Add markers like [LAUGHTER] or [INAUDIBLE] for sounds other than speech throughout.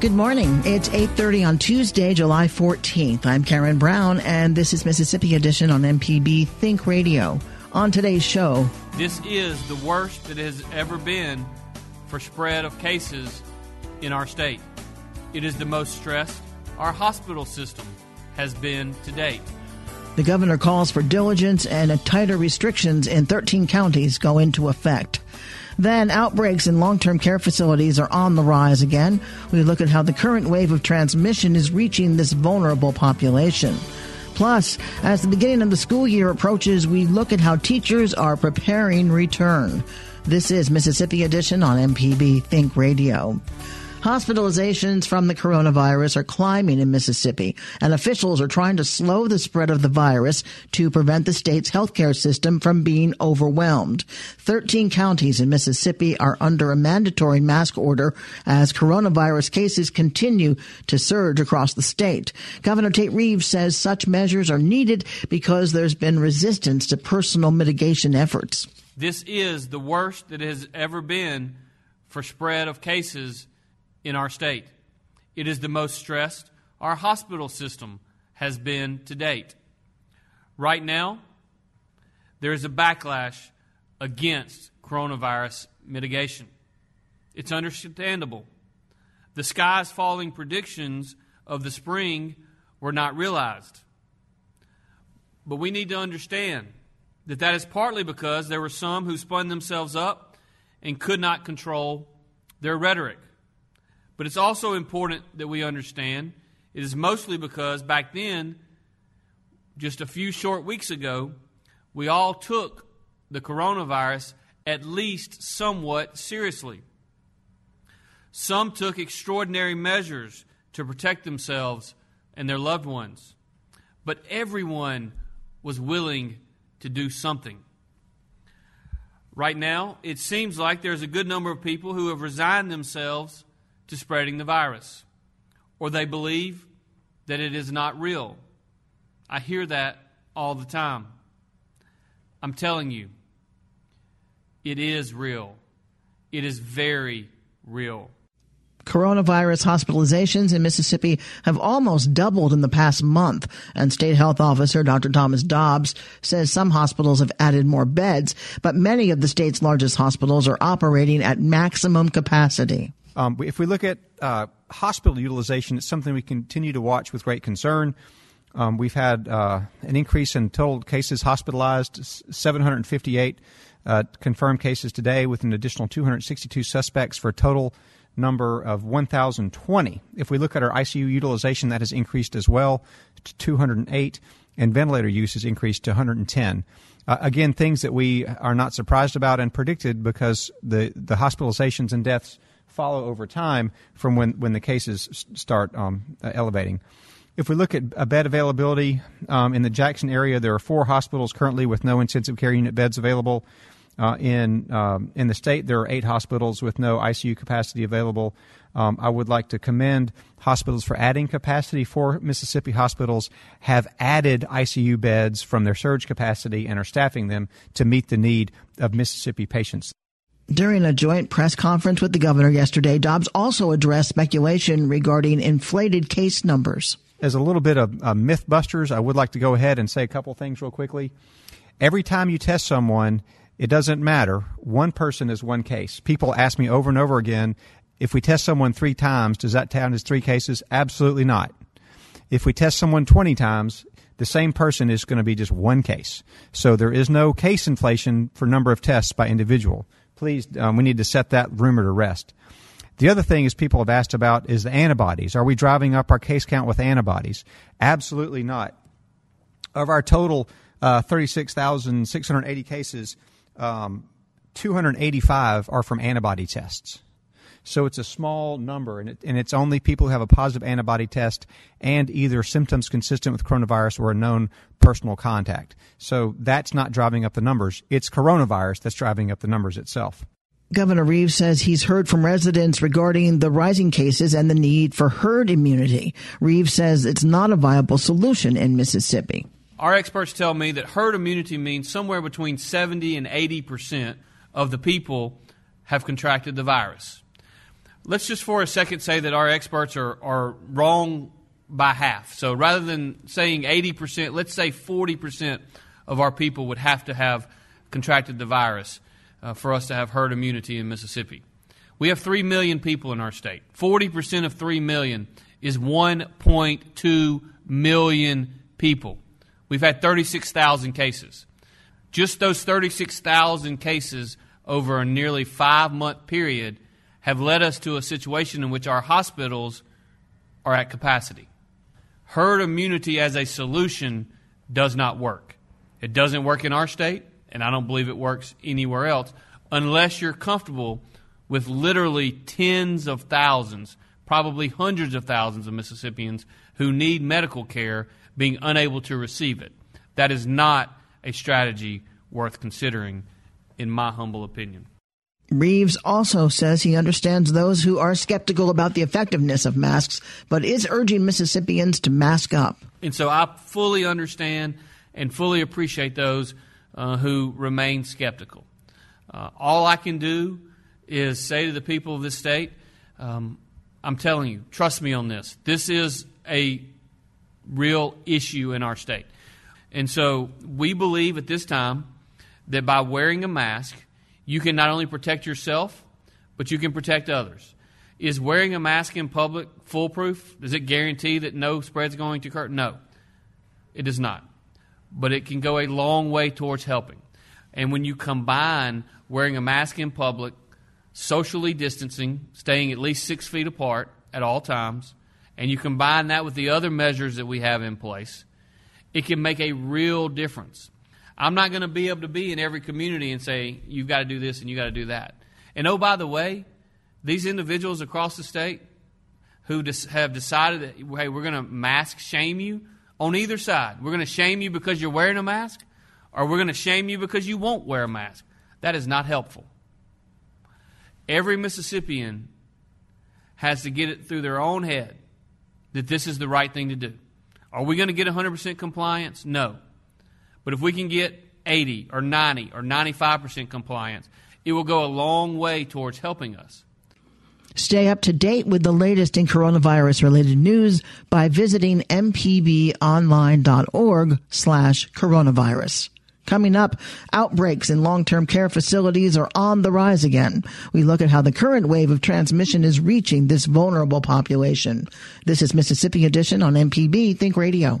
Good morning. It's 8:30 on Tuesday, July 14th. I'm Karen Brown and this is Mississippi Edition on MPB Think Radio. On today's show, this is the worst that it has ever been for spread of cases in our state. It is the most stressed our hospital system has been to date. The governor calls for diligence and tighter restrictions in 13 counties go into effect. Then outbreaks in long-term care facilities are on the rise again. We look at how the current wave of transmission is reaching this vulnerable population. Plus, as the beginning of the school year approaches, we look at how teachers are preparing return. This is Mississippi Edition on MPB Think Radio. Hospitalizations from the coronavirus are climbing in Mississippi, and officials are trying to slow the spread of the virus to prevent the state's healthcare system from being overwhelmed. 13 counties in Mississippi are under a mandatory mask order as coronavirus cases continue to surge across the state. Governor Tate Reeves says such measures are needed because there's been resistance to personal mitigation efforts. This is the worst that it has ever been for spread of cases in our state. It is the most stressed our hospital system has been to date. Right now, there is a backlash against coronavirus mitigation. It's understandable. The skies falling predictions of the spring were not realized. But we need to understand that that is partly because there were some who spun themselves up and could not control their rhetoric. But it's also important that we understand it is mostly because back then, just a few short weeks ago, we all took the coronavirus at least somewhat seriously. Some took extraordinary measures to protect themselves and their loved ones. But everyone was willing to do something. Right now, it seems like there's a good number of people who have resigned themselves to spreading the virus, or they believe that it is not real. I hear that all the time. I'm telling you, it is real. It is very real. Coronavirus hospitalizations in Mississippi have almost doubled in the past month, and State Health Officer Dr. Thomas Dobbs says some hospitals have added more beds, but many of the state's largest hospitals are operating at maximum capacity. Um, if we look at uh, hospital utilization, it's something we continue to watch with great concern. Um, we've had uh, an increase in total cases hospitalized, 758 uh, confirmed cases today, with an additional 262 suspects for a total number of 1,020. If we look at our ICU utilization, that has increased as well to 208, and ventilator use has increased to 110. Uh, again, things that we are not surprised about and predicted because the, the hospitalizations and deaths follow over time from when, when the cases start um, uh, elevating. If we look at bed availability um, in the Jackson area, there are four hospitals currently with no intensive care unit beds available. Uh, in um, in the state, there are eight hospitals with no ICU capacity available. Um, I would like to commend hospitals for adding capacity. Four Mississippi hospitals have added ICU beds from their surge capacity and are staffing them to meet the need of Mississippi patients. During a joint press conference with the governor yesterday, Dobbs also addressed speculation regarding inflated case numbers. As a little bit of uh, mythbusters, I would like to go ahead and say a couple things real quickly. Every time you test someone, it doesn't matter. One person is one case. People ask me over and over again, If we test someone three times, does that count as three cases? Absolutely not. If we test someone 20 times, the same person is going to be just one case. So there is no case inflation for number of tests by individual. Please, um, we need to set that rumor to rest. The other thing is people have asked about is the antibodies. Are we driving up our case count with antibodies? Absolutely not. Of our total uh, 36,680 cases, um, 285 are from antibody tests. So it's a small number, and, it, and it's only people who have a positive antibody test and either symptoms consistent with coronavirus or a known personal contact. So that's not driving up the numbers. It's coronavirus that's driving up the numbers itself. Governor Reeves says he's heard from residents regarding the rising cases and the need for herd immunity. Reeves says it's not a viable solution in Mississippi. Our experts tell me that herd immunity means somewhere between 70 and 80 percent of the people have contracted the virus. Let's just for a second say that our experts are, are wrong by half. So rather than saying 80 percent, let's say 40 percent of our people would have to have contracted the virus uh, for us to have herd immunity in Mississippi. We have 3 million people in our state. 40% of 3 million is 1.2 million people. We've had 36,000 cases. Just those 36,000 cases over a nearly five month period have led us to a situation in which our hospitals are at capacity. Herd immunity as a solution does not work. It doesn't work in our state and I don't believe it works anywhere else, unless you're comfortable with literally tens of thousands, probably hundreds of thousands of Mississippians who need medical care being unable to receive it. That is not a strategy worth considering, in my humble opinion. Reeves also says he understands those who are skeptical about the effectiveness of masks, but is urging Mississippians to mask up. And so I fully understand and fully appreciate those uh, who remain skeptical. Uh, all I can do is say to the people of this state, um, I'm telling you, trust me on this. This is a real issue in our state. And so we believe at this time that by wearing a mask, you can not only protect yourself, but you can protect others. Is wearing a mask in public foolproof? Does it guarantee that no spread's going to occur? No, it does not but it can go a long way towards helping. And when you combine wearing a mask in public, socially distancing, staying at least six feet apart at all times, and you combine that with the other measures that we have in place, it can make a real difference. I'm not going to be able to be in every community and say, you've got to do this and you've got to do that. And oh, by the way, these individuals across the state who have decided that, hey, we're going to mask shame you, on either side. We're going to shame you because you're wearing a mask, or we're going to shame you because you won't wear a mask. That is not helpful. Every Mississippian has to get it through their own head that this is the right thing to do. Are we going to get 100% compliance? No. But if we can get 80 or 90 or 95% compliance, it will go a long way towards helping us. Stay up to date with the latest in coronavirus related news by visiting mpbonline.org slash coronavirus. Coming up, outbreaks in long-term care facilities are on the rise again. We look at how the current wave of transmission is reaching this vulnerable population. This is Mississippi Edition on MPB Think Radio.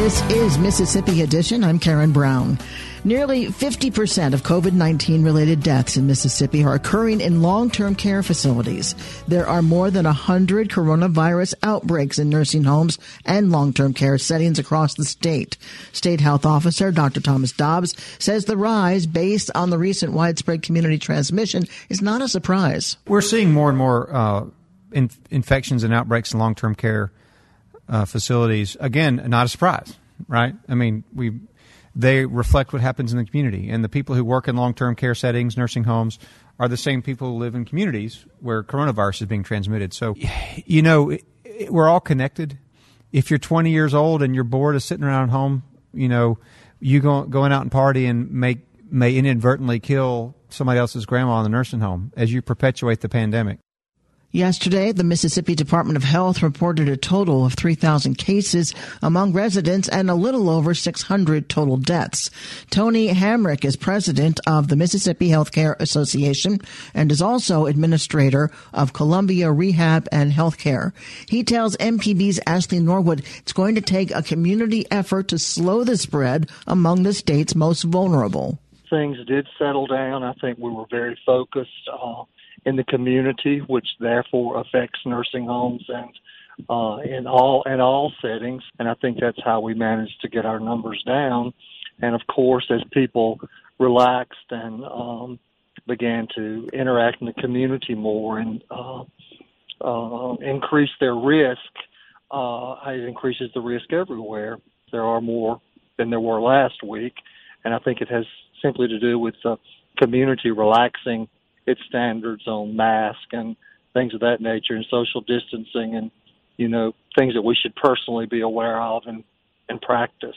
This is Mississippi Edition. I'm Karen Brown. Nearly 50% of COVID 19 related deaths in Mississippi are occurring in long term care facilities. There are more than 100 coronavirus outbreaks in nursing homes and long term care settings across the state. State Health Officer Dr. Thomas Dobbs says the rise, based on the recent widespread community transmission, is not a surprise. We're seeing more and more uh, in- infections and outbreaks in long term care uh, facilities. Again, not a surprise, right? I mean, we they reflect what happens in the community. And the people who work in long term care settings, nursing homes, are the same people who live in communities where coronavirus is being transmitted. So, you know, it, it, we're all connected. If you're 20 years old and you're bored of sitting around home, you know, you go, going out and party and make may inadvertently kill somebody else's grandma in the nursing home as you perpetuate the pandemic. Yesterday, the Mississippi Department of Health reported a total of 3,000 cases among residents and a little over 600 total deaths. Tony Hamrick is president of the Mississippi Healthcare Association and is also administrator of Columbia Rehab and Healthcare. He tells MPB's Ashley Norwood it's going to take a community effort to slow the spread among the state's most vulnerable. Things did settle down. I think we were very focused. Uh, in the community, which therefore affects nursing homes and uh, in all in all settings. And I think that's how we managed to get our numbers down. And of course, as people relaxed and um, began to interact in the community more and uh, uh, increase their risk, uh, it increases the risk everywhere. There are more than there were last week, and I think it has simply to do with the community relaxing its standards on mask and things of that nature and social distancing and you know things that we should personally be aware of and and practice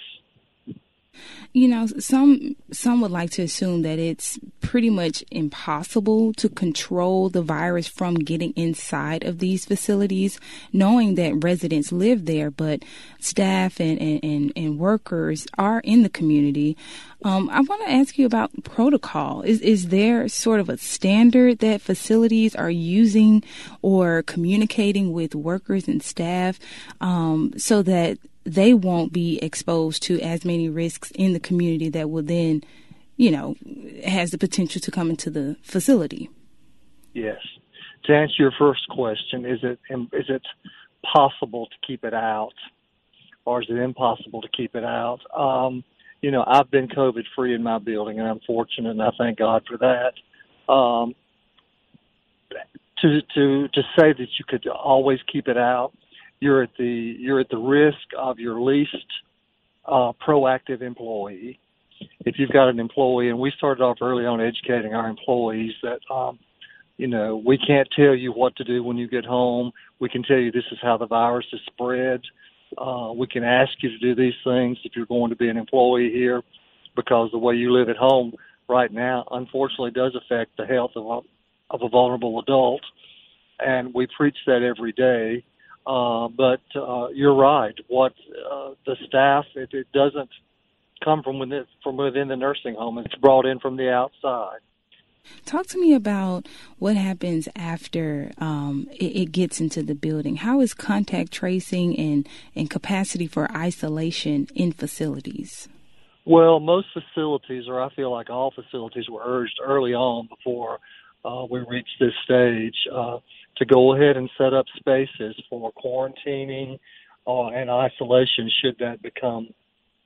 you know, some some would like to assume that it's pretty much impossible to control the virus from getting inside of these facilities, knowing that residents live there, but staff and, and, and, workers are in the community. Um, I want to ask you about protocol. Is is there sort of a standard that facilities are using or communicating with workers and staff um, so that they won't be exposed to as many risks in the community that will then, you know, has the potential to come into the facility. Yes. To answer your first question, is it is it possible to keep it out, or is it impossible to keep it out? Um, you know, I've been COVID free in my building, and I'm fortunate, and I thank God for that. Um, to to to say that you could always keep it out you're at the you're at the risk of your least uh, proactive employee. If you've got an employee, and we started off early on educating our employees that um, you know we can't tell you what to do when you get home. We can tell you this is how the virus is spread. Uh, we can ask you to do these things if you're going to be an employee here, because the way you live at home right now, unfortunately, does affect the health of a, of a vulnerable adult. And we preach that every day uh, but uh, you're right. What uh, the staff, it, it doesn't come from within from within the nursing home. It's brought in from the outside. Talk to me about what happens after um, it, it, gets into the building. How is contact tracing and, and capacity for isolation in facilities? Well, most facilities, or I feel like all facilities, were urged early on before uh, we reached this stage. Uh, to go ahead and set up spaces for quarantining uh, and isolation should that become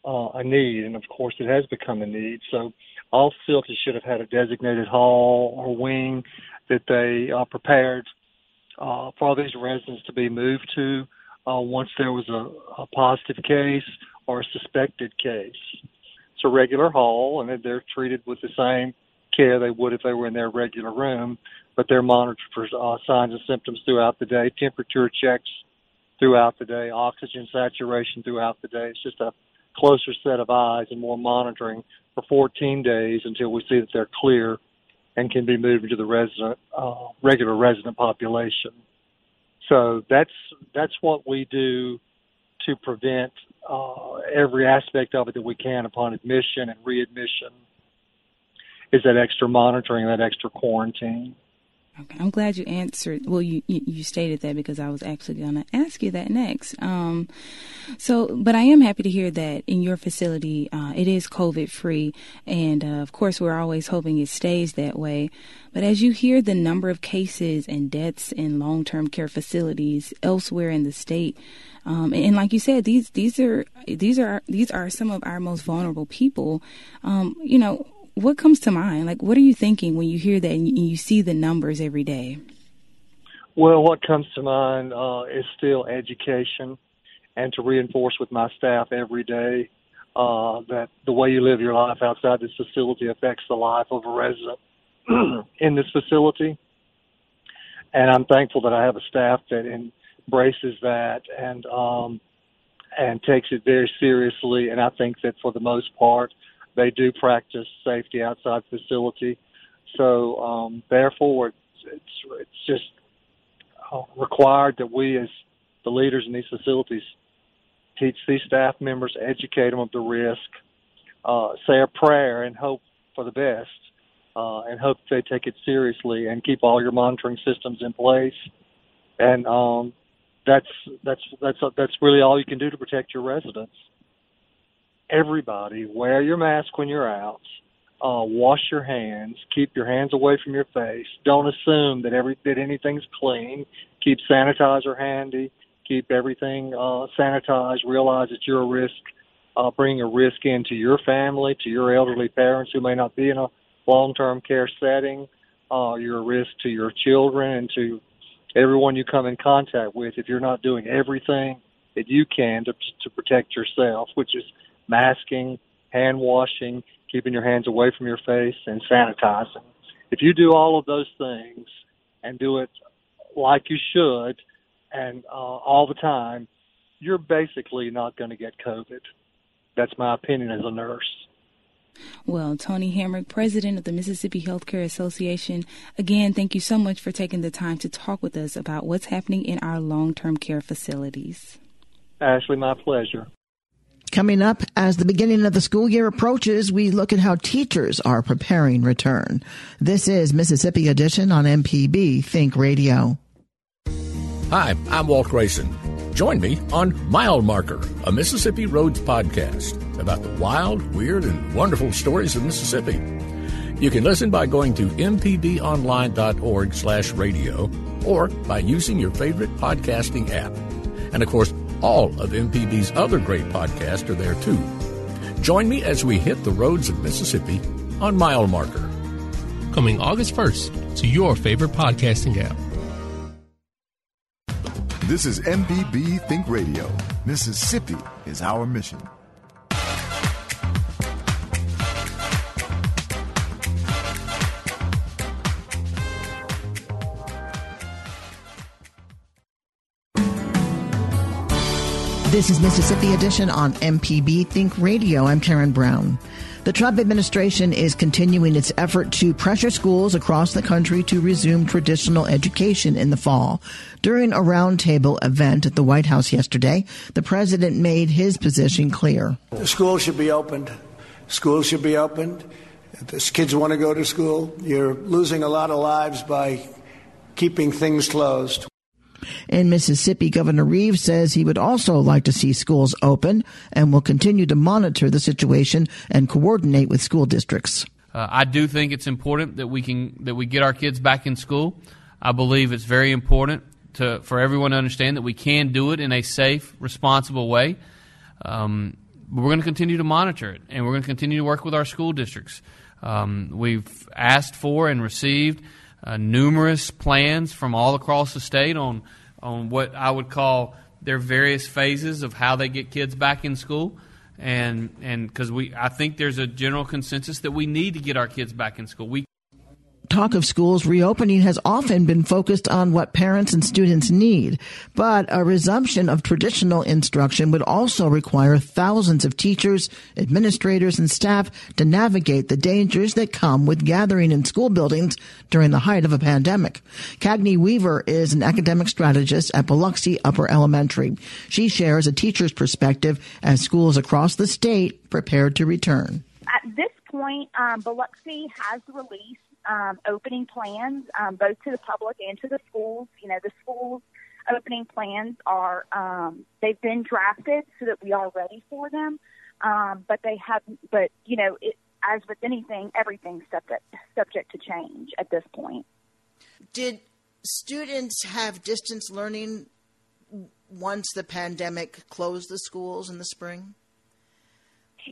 uh, a need. And of course, it has become a need. So all facilities should have had a designated hall or wing that they uh, prepared uh, for these residents to be moved to uh, once there was a, a positive case or a suspected case. It's a regular hall, and they're treated with the same care they would if they were in their regular room but they're monitored for uh, signs and symptoms throughout the day, temperature checks throughout the day, oxygen saturation throughout the day. It's just a closer set of eyes and more monitoring for 14 days until we see that they're clear and can be moved into the resident, uh, regular resident population. So that's that's what we do to prevent uh, every aspect of it that we can upon admission and readmission. Is that extra monitoring, that extra quarantine? Okay, I'm glad you answered. Well, you, you, stated that because I was actually going to ask you that next. Um, so, but I am happy to hear that in your facility uh, it is COVID free, and uh, of course we're always hoping it stays that way. But as you hear the number of cases and deaths in long term care facilities elsewhere in the state, um, and, and, like you said, these these are these are these are some of our most vulnerable people. Um, you know what comes to mind? Like, what are you thinking when you hear that and you see the numbers every day? Well, what comes to mind uh, is still education and to reinforce with my staff every day uh, that the way you live your life outside this facility affects the life of a resident [CLEARS THROAT] in this facility. And I'm thankful that I have a staff that embraces that and um, and takes it very seriously. And I think that for the most part, they do practice safety outside facility. So um, therefore, it's, it's, it's just uh, required that we, as the leaders in these facilities, teach these staff members, educate them of the risk, uh, say a prayer, and hope for the best, uh, and hope they take it seriously, and keep all your monitoring systems in place. And um, that's that's that's that's really all you can do to protect your residents. Everybody, wear your mask when you're out. Uh, wash your hands. Keep your hands away from your face. Don't assume that every that anything's clean. Keep sanitizer handy. Keep everything uh, sanitized. Realize that you're a risk. Uh, bring a risk into your family, to your elderly parents who may not be in a long-term care setting. Uh, you're a risk to your children and to everyone you come in contact with if you're not doing everything that you can to, to protect yourself, which is masking, hand washing, keeping your hands away from your face, and sanitizing. If you do all of those things and do it like you should and uh, all the time, you're basically not going to get COVID. That's my opinion as a nurse. Well, Tony Hamrick, president of the Mississippi Healthcare Association, again, thank you so much for taking the time to talk with us about what's happening in our long term care facilities. Ashley, my pleasure. Coming up, as the beginning of the school year approaches, we look at how teachers are preparing return. This is Mississippi Edition on MPB Think Radio. Hi, I'm Walt Grayson. Join me on Mile Marker, a Mississippi Roads podcast about the wild, weird, and wonderful stories of Mississippi. You can listen by going to mpbonline.org slash radio or by using your favorite podcasting app. And of course, all of MPB's other great podcasts are there too. Join me as we hit the roads of Mississippi on Mile Marker. Coming August 1st to your favorite podcasting app. This is MPB Think Radio. Mississippi is our mission. This is Mississippi Edition on MPB Think Radio. I'm Karen Brown. The Trump administration is continuing its effort to pressure schools across the country to resume traditional education in the fall. During a roundtable event at the White House yesterday, the president made his position clear. The schools should be opened. Schools should be opened. If kids want to go to school, you're losing a lot of lives by keeping things closed. In Mississippi, Governor Reeves says he would also like to see schools open and will continue to monitor the situation and coordinate with school districts. Uh, I do think it's important that we can that we get our kids back in school. I believe it's very important to for everyone to understand that we can do it in a safe, responsible way. Um, we're going to continue to monitor it, and we're going to continue to work with our school districts. Um, we've asked for and received uh, numerous plans from all across the state on on what I would call their various phases of how they get kids back in school, and and because we I think there's a general consensus that we need to get our kids back in school. We talk of schools reopening has often been focused on what parents and students need, but a resumption of traditional instruction would also require thousands of teachers, administrators, and staff to navigate the dangers that come with gathering in school buildings during the height of a pandemic. Cagney Weaver is an academic strategist at Biloxi Upper Elementary. She shares a teacher's perspective as schools across the state prepare to return. At this point, um, Biloxi has released um, opening plans, um, both to the public and to the schools. You know, the schools opening plans are um, they've been drafted so that we are ready for them, um, but they have. But you know, it, as with anything, everything's subject subject to change at this point. Did students have distance learning once the pandemic closed the schools in the spring?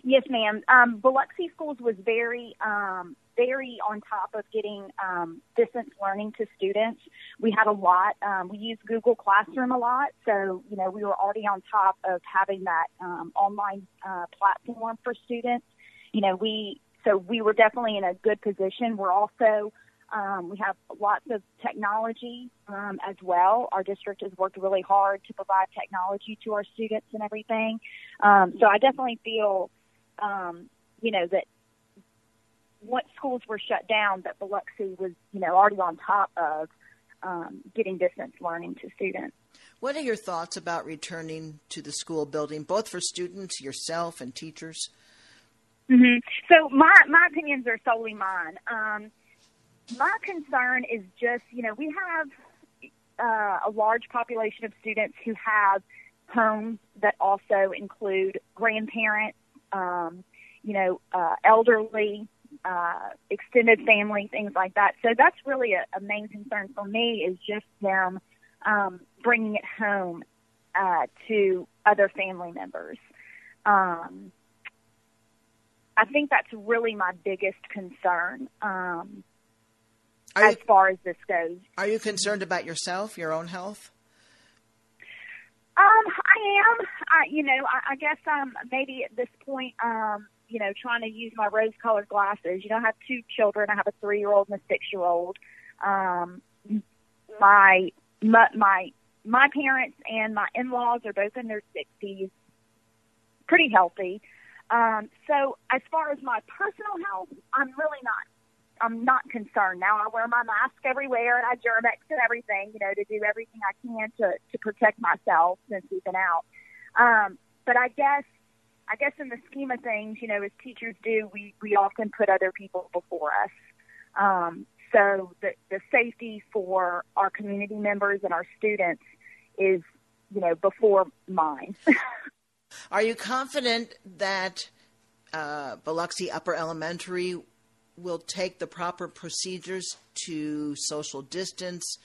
Yes, ma'am. Um, Biloxi Schools was very um, very on top of getting um, distance learning to students. We had a lot. Um, we used Google Classroom a lot, so you know we were already on top of having that um, online uh, platform for students. You know, we so we were definitely in a good position. We're also um, we have lots of technology um, as well. Our district has worked really hard to provide technology to our students and everything. Um, so I definitely feel, um, you know, that once schools were shut down, that Biloxi was, you know, already on top of um, getting distance learning to students. What are your thoughts about returning to the school building, both for students, yourself, and teachers? Mm-hmm. So my my opinions are solely mine. Um, my concern is just, you know, we have uh, a large population of students who have homes that also include grandparents, um, you know, uh, elderly, uh, extended family, things like that. So that's really a, a main concern for me is just them um, bringing it home uh, to other family members. Um, I think that's really my biggest concern. Um, as you- far as this goes. Are you concerned about yourself, your own health? Um, I am. I, you know, I, I guess um maybe at this point, um, you know, trying to use my rose-colored glasses. You know, I have two children. I have a three-year-old and a six-year-old. Um, my my my my parents and my in-laws are both in their sixties, pretty healthy. Um, so as far as my personal health, I'm really not I'm not concerned now. I wear my mask everywhere and I germex and everything, you know, to do everything I can to to protect myself since we've been out. Um, but I guess I guess in the scheme of things, you know, as teachers do, we we often put other people before us. Um, so the the safety for our community members and our students is, you know, before mine. [LAUGHS] Are you confident that uh, Biloxi Upper Elementary will take the proper procedures to social distance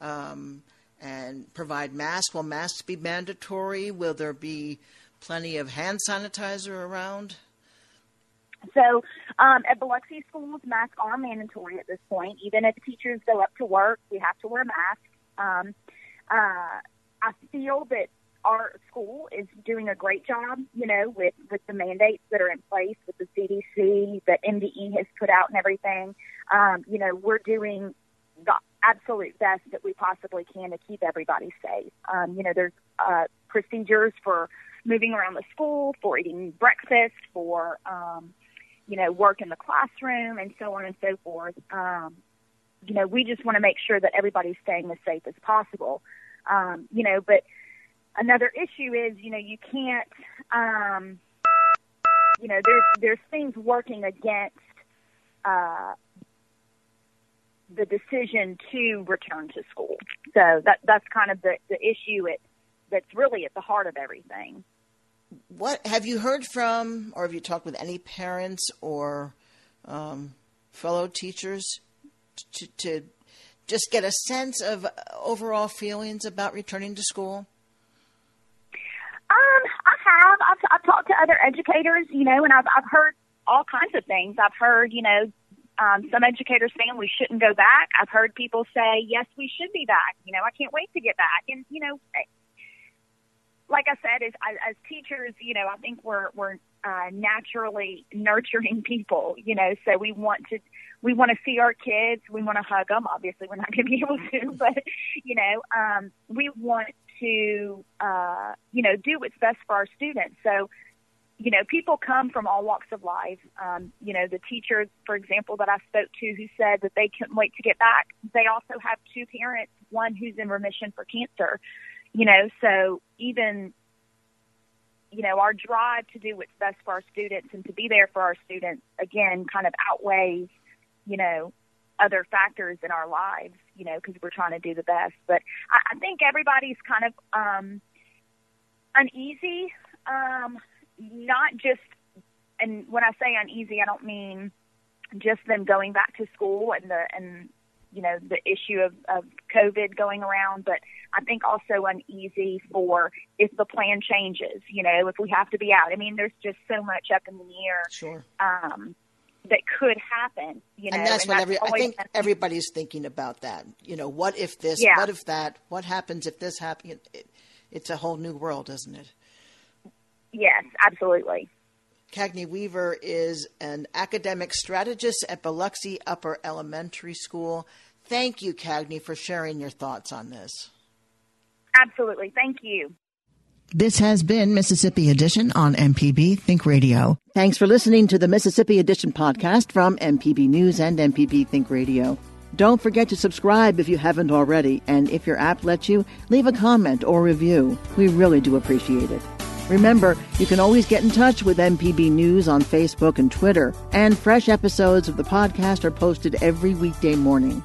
um, and provide masks? Will masks be mandatory? Will there be plenty of hand sanitizer around? So um, at Biloxi schools, masks are mandatory at this point. Even if teachers go up to work, we have to wear masks. Um, uh, I feel that our school is doing a great job, you know, with, with the mandates that are in place with the CDC that MDE has put out and everything. Um, you know, we're doing the absolute best that we possibly can to keep everybody safe. Um, you know, there's uh, procedures for moving around the school, for eating breakfast, for, um, you know, work in the classroom and so on and so forth. Um, you know, we just want to make sure that everybody's staying as safe as possible. Um, you know, but another issue is, you know, you can't, um, you know, there's there's things working against uh, the decision to return to school. So that that's kind of the the issue that's really at the heart of everything. What have you heard from, or have you talked with any parents or um, fellow teachers to, to just get a sense of overall feelings about returning to school? Um, I have. I've, I've talked to other educators, you know, and I've I've heard all kinds of things. I've heard, you know, um, some educators saying we shouldn't go back. I've heard people say, yes, we should be back. You know, I can't wait to get back. And you know, like I said, as as teachers, you know, I think we're we're uh, naturally nurturing [LAUGHS] people. You know, so we want to we want to see our kids. We want to hug them. Obviously, we're not going to be able to, [LAUGHS] but you know, um, we want to uh, you know do what's best for our students. So. You know, people come from all walks of life. Um, you know, the teacher, for example, that I spoke to who said that they couldn't wait to get back, they also have two parents, one who's in remission for cancer you know so even you know our drive to do what's best for our students and to be there for our students again kind of outweighs you know other factors in our lives you know because we're trying to do the best. But I, I think everybody's kind of um uneasy um not just and when i say uneasy i don't mean just them going back to school and the and you know the issue of, of COVID going around, but I think also uneasy for if the plan changes. You know, if we have to be out. I mean, there's just so much up in the air. Sure. Um, that could happen. You know, and that's and what that's every, I think everybody's thinking about that. You know, what if this? Yeah. What if that? What happens if this happens? It, it's a whole new world, isn't it? Yes, absolutely. Cagney Weaver is an academic strategist at Biloxi Upper Elementary School. Thank you, Cagney, for sharing your thoughts on this. Absolutely. Thank you. This has been Mississippi Edition on MPB Think Radio. Thanks for listening to the Mississippi Edition podcast from MPB News and MPB Think Radio. Don't forget to subscribe if you haven't already, and if your app lets you, leave a comment or review. We really do appreciate it. Remember, you can always get in touch with MPB News on Facebook and Twitter, and fresh episodes of the podcast are posted every weekday morning.